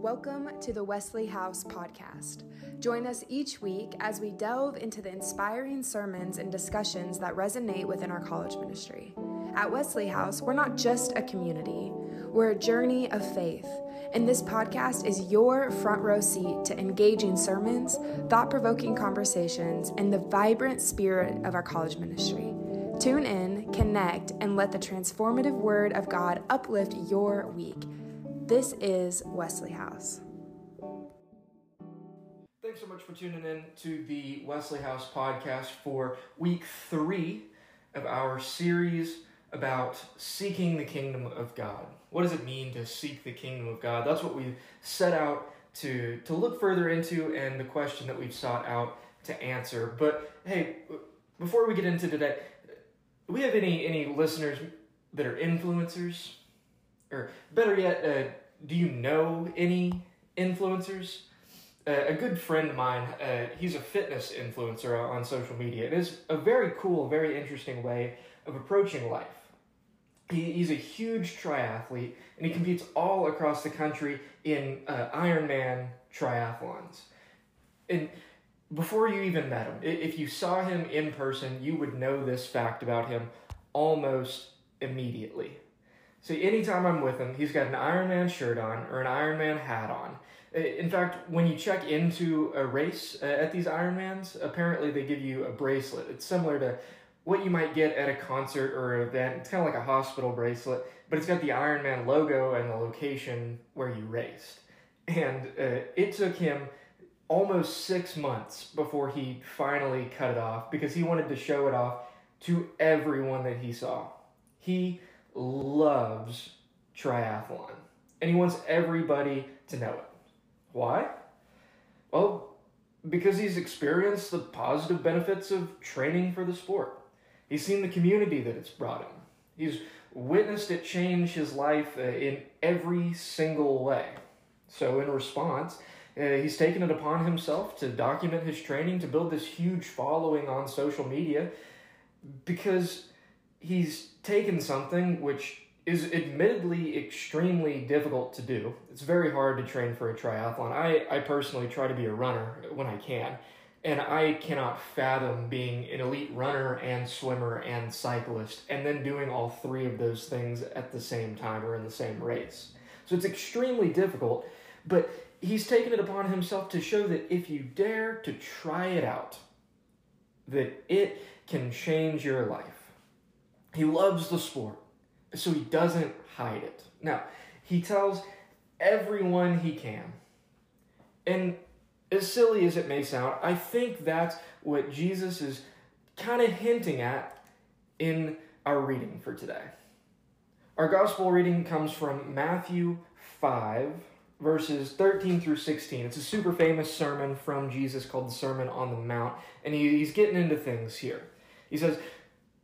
Welcome to the Wesley House Podcast. Join us each week as we delve into the inspiring sermons and discussions that resonate within our college ministry. At Wesley House, we're not just a community, we're a journey of faith. And this podcast is your front row seat to engaging sermons, thought provoking conversations, and the vibrant spirit of our college ministry. Tune in, connect, and let the transformative word of God uplift your week. This is Wesley House. Thanks so much for tuning in to the Wesley House podcast for week three of our series about seeking the kingdom of God. What does it mean to seek the kingdom of God? That's what we set out to, to look further into and the question that we've sought out to answer. But hey, before we get into today, do we have any, any listeners that are influencers? or better yet, uh, do you know any influencers? Uh, a good friend of mine, uh, he's a fitness influencer on social media. It is a very cool, very interesting way of approaching life. He, he's a huge triathlete, and he competes all across the country in uh, Ironman triathlons. And before you even met him, if you saw him in person, you would know this fact about him almost immediately. So anytime I'm with him, he's got an Ironman shirt on or an Ironman hat on. In fact, when you check into a race uh, at these Ironmans, apparently they give you a bracelet. It's similar to what you might get at a concert or an event. It's kind of like a hospital bracelet, but it's got the Ironman logo and the location where you raced. And uh, it took him almost six months before he finally cut it off because he wanted to show it off to everyone that he saw. He loves triathlon and he wants everybody to know it. Why? Well, because he's experienced the positive benefits of training for the sport. He's seen the community that it's brought him. He's witnessed it change his life uh, in every single way. So, in response, uh, he's taken it upon himself to document his training, to build this huge following on social media, because he's taken something which is admittedly extremely difficult to do. It's very hard to train for a triathlon. I, I personally try to be a runner when I can, and I cannot fathom being an elite runner and swimmer and cyclist and then doing all three of those things at the same time or in the same race. So it's extremely difficult, but he's taken it upon himself to show that if you dare to try it out, that it can change your life. He loves the sport, so he doesn't hide it. Now, he tells everyone he can. And as silly as it may sound, I think that's what Jesus is kind of hinting at in our reading for today. Our gospel reading comes from Matthew 5, verses 13 through 16. It's a super famous sermon from Jesus called the Sermon on the Mount, and he, he's getting into things here. He says,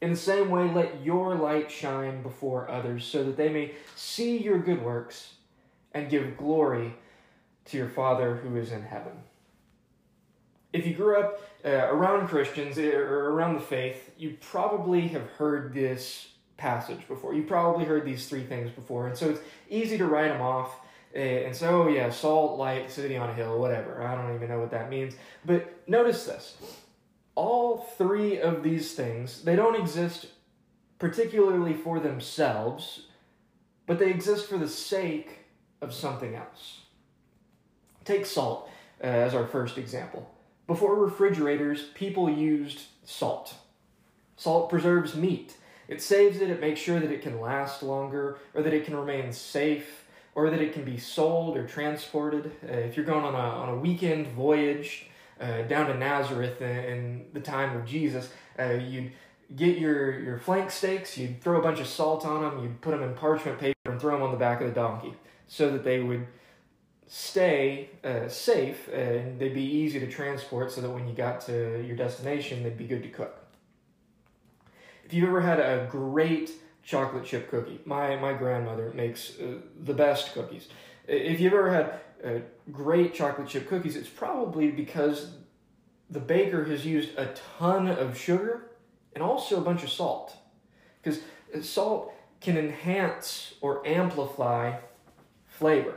In the same way, let your light shine before others, so that they may see your good works and give glory to your Father who is in heaven. If you grew up uh, around Christians eh, or around the faith, you probably have heard this passage before. You probably heard these three things before, and so it's easy to write them off uh, and say, oh, yeah, salt, light, city on a hill, whatever. I don't even know what that means. But notice this all three of these things, they don't exist particularly for themselves, but they exist for the sake of something else. Take salt uh, as our first example. Before refrigerators, people used salt. Salt preserves meat. It saves it, it makes sure that it can last longer, or that it can remain safe, or that it can be sold or transported. Uh, if you're going on a, on a weekend voyage, uh, down to Nazareth in, in, the time of Jesus, uh, you'd get your, your flank steaks, you'd throw a bunch of salt on them, you'd put them in parchment paper and throw them on the back of the donkey so that they would stay uh, safe and they'd be easy to transport so that when you got to your destination, they'd be good to cook. If you've ever had a great chocolate chip cookie, my, my grandmother makes uh, the best cookies. If you've ever had uh, great chocolate chip cookies, it's probably because the baker has used a ton of sugar and also a bunch of salt. Because salt can enhance or amplify flavor.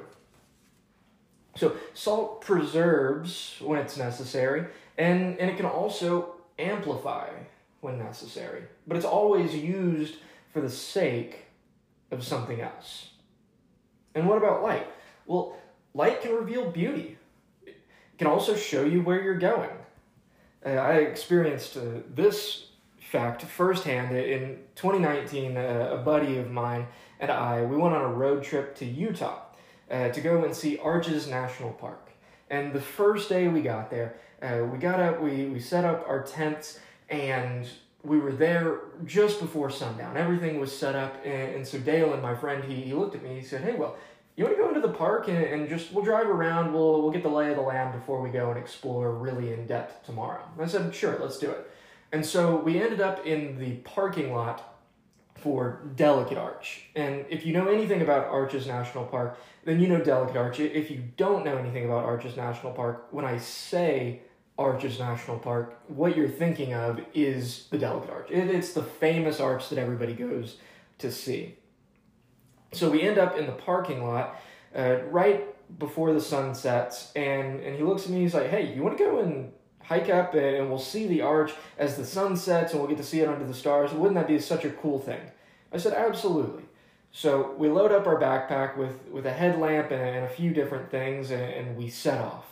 So, salt preserves when it's necessary, and, and it can also amplify when necessary. But it's always used for the sake of something else. And what about light? Well, light can reveal beauty, it can also show you where you're going. Uh, I experienced uh, this fact firsthand. In 2019, uh, a buddy of mine and I, we went on a road trip to Utah uh, to go and see Arches National Park. And the first day we got there, uh, we got up, we, we set up our tents, and we were there just before sundown. Everything was set up, and, and so Dale and my friend, he, he looked at me, he said, hey, well, to the park and, and just we'll drive around we'll, we'll get the lay of the land before we go and explore really in depth tomorrow and i said sure let's do it and so we ended up in the parking lot for Delicate Arch. And if you know anything about Arches National Park, then you know Delicate Arch. If you don't know anything about Arches National Park, when I say Arches National Park, what you're thinking of is the Delicate Arch. it's the famous arch that everybody goes to see. So we end up in the parking lot uh, right before the sun sets, and, and he looks at me, he's like, hey, you want to go and hike up and we'll see the arch as the sun sets and we'll get to see it under the stars. Wouldn't that be such a cool thing? I said, absolutely. So we load up our backpack with, with a headlamp and, and a few different things and, and we set off.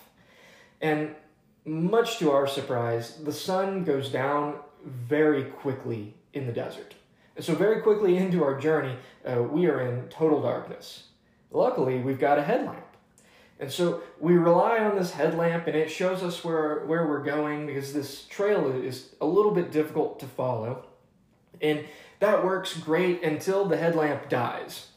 And much to our surprise, the sun goes down very quickly in the desert. And so, very quickly into our journey, uh, we are in total darkness. Luckily, we've got a headlamp. And so we rely on this headlamp and it shows us where, where we're going because this trail is a little bit difficult to follow. And that works great until the headlamp dies.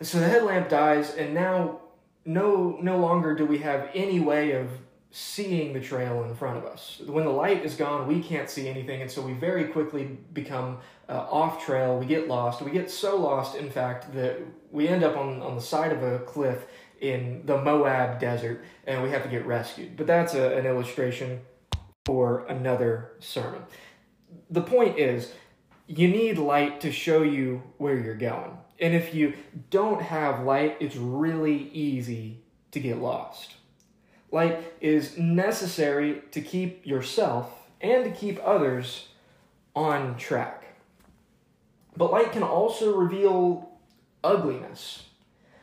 So the headlamp dies and now no no longer do we have any way of seeing the trail in front of us. When the light is gone, we can't see anything, and so we very quickly become uh, off trail. We get lost. We get so lost, in fact, that we end up on, on the side of a cliff in the Moab desert and we have to get rescued. But that's a, an illustration for another sermon. The point is, you need light to show you where you're going. And if you don't have light, it's really easy to get lost. Light is necessary to keep yourself and to keep others on track. But light can also reveal ugliness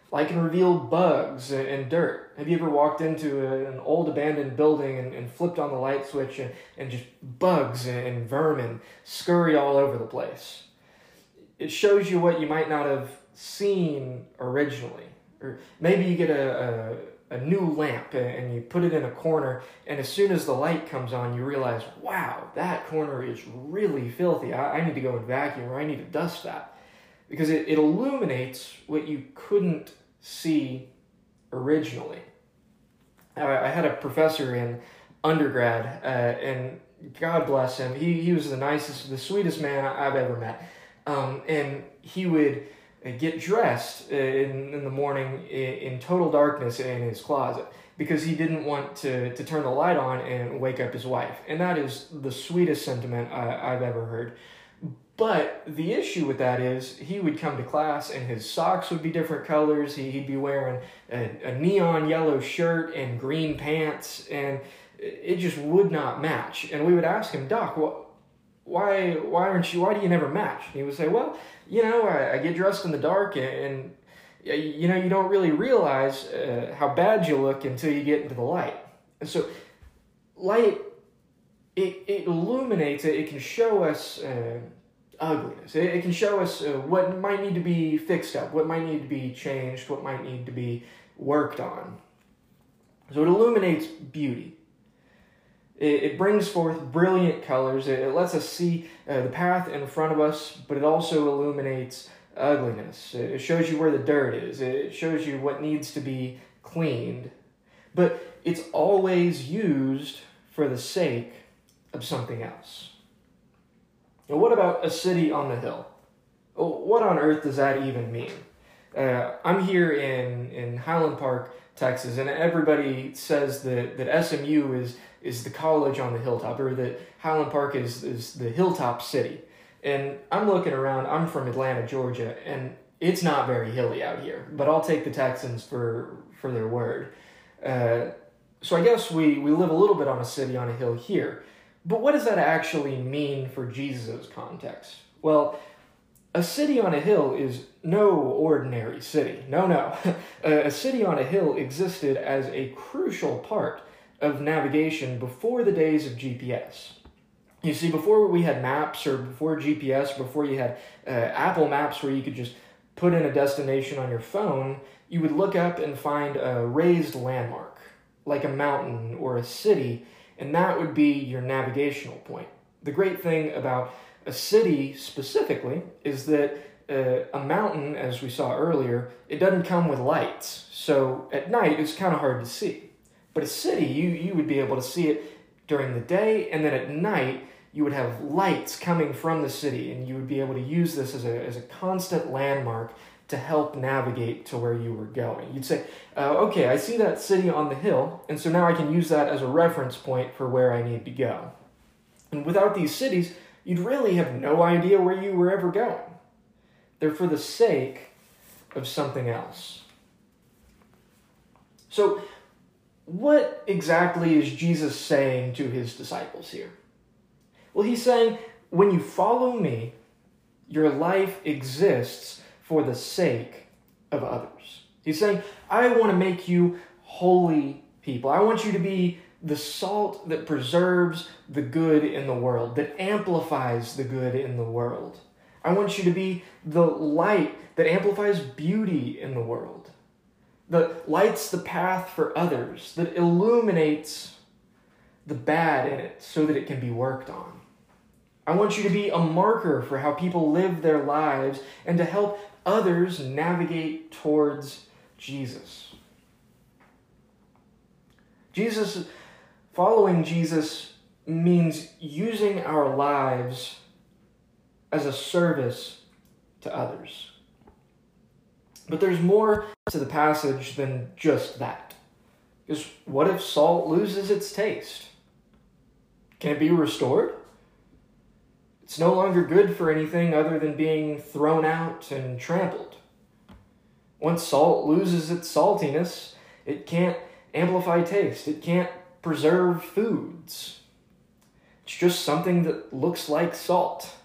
like can reveal bugs and, dirt. Have you ever walked into a, an old abandoned building and, and, flipped on the light switch and, and just bugs and vermin scurry all over the place? It shows you what you might not have seen originally. Or maybe you get a, a, a new lamp and you put it in a corner, and as soon as the light comes on, you realize, wow, that corner is really filthy. I, I need to go and vacuum or I need to dust that because it, it illuminates what you couldn't see originally. I, I had a professor in undergrad, uh, and God bless him, he, he was the nicest, the sweetest man I've ever met. Um, and he would get dressed uh, in, in the morning in, in total darkness in his closet because he didn't want to, to turn the light on and wake up his wife. And that is the sweetest sentiment I, I've ever heard. But the issue with that is he would come to class and his socks would be different colors. He'd be wearing a, a neon yellow shirt and green pants, and it just would not match. And we would ask him, Doc, why why aren't you? Why do you never match? He would say, Well, you know, I, I get dressed in the dark, and, you know, you don't really realize uh, how bad you look until you get into the light. And so, light it, it illuminates it. It can show us. Uh, ugliness. It, it can show us uh, what might need to be fixed up, what might need to be changed, what might need to be worked on. So it illuminates beauty. It, it brings forth brilliant colors. It, it lets us see uh, the path in front of us, but it also illuminates ugliness. It shows you where the dirt is. It shows you what needs to be cleaned, but it's always used for the sake of something else. Now, what about a city on the hill? What on earth does that even mean? Uh, I'm here in, in Highland Park, Texas, and everybody says that, that SMU is, is the college on the hilltop, or that Highland Park is, is the hilltop city. And I'm looking around, I'm from Atlanta, Georgia, and it's not very hilly out here, but I'll take the Texans for, for their word. Uh, so I guess we, we live a little bit on a city on a hill here. But what does that actually mean for Jesus' context? Well, a city on a hill is no ordinary city. No, no. a city on a hill existed as a crucial part of navigation before the days of GPS. You see, before we had maps or before GPS, before you had uh, Apple Maps where you could just put in a destination on your phone, you would look up and find a raised landmark, like a mountain or a city, and that would be your navigational point. The great thing about a city specifically is that uh, a mountain, as we saw earlier, it doesn't come with lights. So at night, it's kind of hard to see. But a city, you, you would be able to see it during the day, and then at night, you would have lights coming from the city, and you would be able to use this as a, as a constant landmark to help navigate to where you were going. You'd say, uh, okay, I see that city on the hill, and so now I can use that as a reference point for where I need to go. And without these cities, you'd really have no idea where you were ever going. They're for the sake of something else. So, what exactly is Jesus saying to his disciples here? Well, he's saying, when you follow me, your life exists for the sake of others. He's saying, I want to make you holy people. I want you to be the salt that preserves the good in the world, that amplifies the good in the world. I want you to be the light that amplifies beauty in the world, that lights the path for others, that illuminates the bad in it so that it can be worked on. I want you to be a marker for how people live their lives and to help others navigate towards Jesus. Jesus, following Jesus means using our lives as a service to others. But there's more to the passage than just that. Because what if salt loses its taste? Can it be restored? It's no longer good for anything other than being thrown out and trampled. Once salt loses its saltiness, it can't amplify taste, it can't preserve foods. It's just something that looks like salt.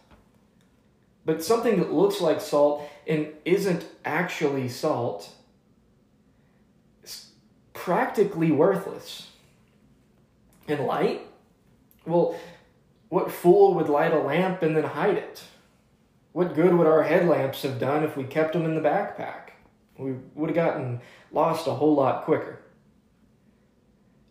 But something that looks like salt and isn't actually salt is practically worthless. And light? Well, what fool would light a lamp and then hide it? What good would our headlamps have done if we kept them in the backpack? We would have gotten lost a whole lot quicker.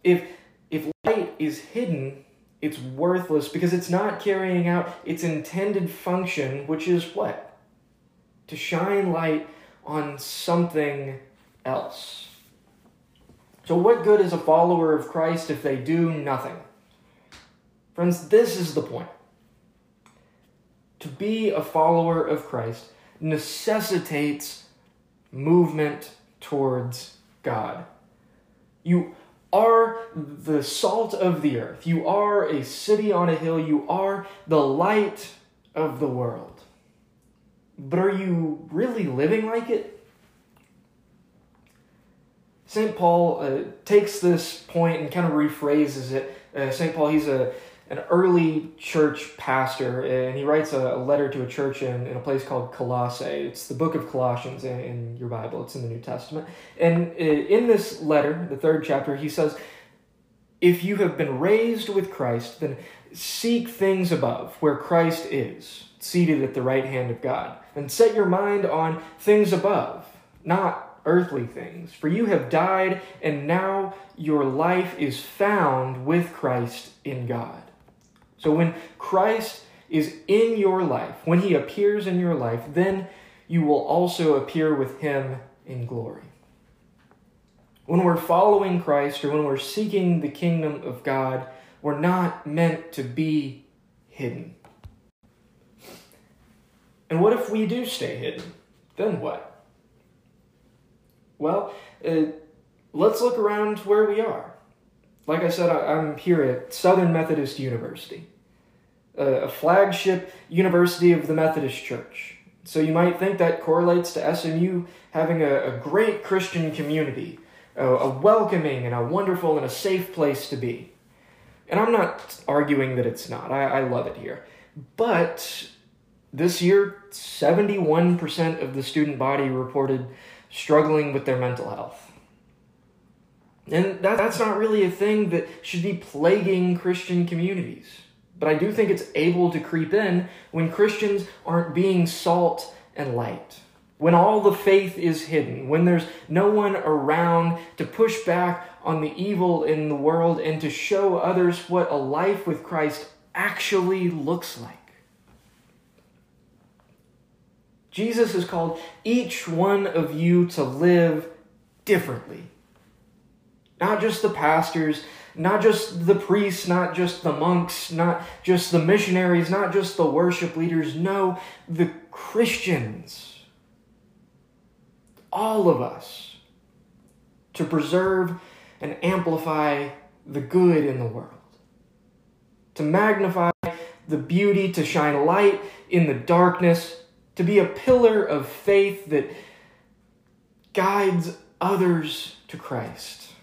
If, if light is hidden, it's worthless because it's not carrying out its intended function, which is what? To shine light on something else. So, what good is a follower of Christ if they do nothing? Friends, this is the point. To be a follower of Christ necessitates movement towards God. You are the salt of the earth. You are a city on a hill. You are the light of the world. But are you really living like it? St. Paul uh, takes this point and kind of rephrases it. Uh, St. Paul, he's a an early church pastor, and he writes a, a letter to a church in, in, a place called Colossae. It's the book of Colossians in, in, your Bible, it's in the New Testament. And in this letter, the third chapter, he says, If you have been raised with Christ, then seek things above, where Christ is, seated at the right hand of God, and set your mind on things above, not earthly things. For you have died, and now your life is found with Christ in God. So when Christ is in your life, when he appears in your life, then you will also appear with him in glory. When we're following Christ or when we're seeking the kingdom of God, we're not meant to be hidden. And what if we do stay hidden? Then what? Well, uh, let's look around where we are. Like I said, I, am here at Southern Methodist University, a flagship university of the Methodist Church. So you might think that correlates to SMU having a, a great Christian community, a, a welcoming and a wonderful and a safe place to be. And I'm not arguing that it's not, I, I love it here. But this year, 71% of the student body reported struggling with their mental health. And that, that's not really a thing that should be plaguing Christian communities. But I do think it's able to creep in when Christians aren't being salt and light. When all the faith is hidden, when there's no one around to push back on the evil in the world and to show others what a life with Christ actually looks like. Jesus has called each one of you to live differently. Not just the pastors, not just the priests, not just the monks, not just the missionaries, not just the worship leaders. No, the Christians. All of us to preserve and amplify the good in the world, to magnify the beauty, to shine light in the darkness, to be a pillar of faith that guides others to Christ,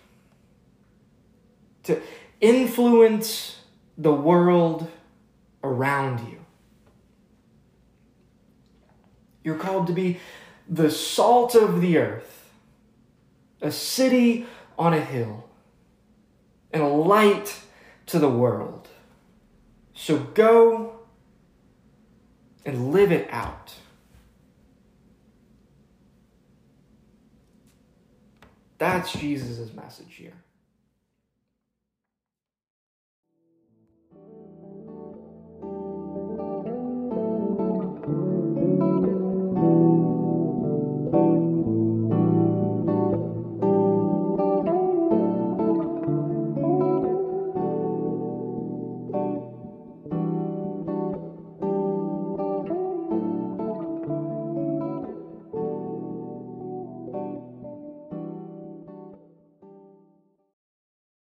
to influence the world around you. You're called to be the salt of the earth, a city on a hill, and a light to the world. So go and live it out. That's Jesus' message here.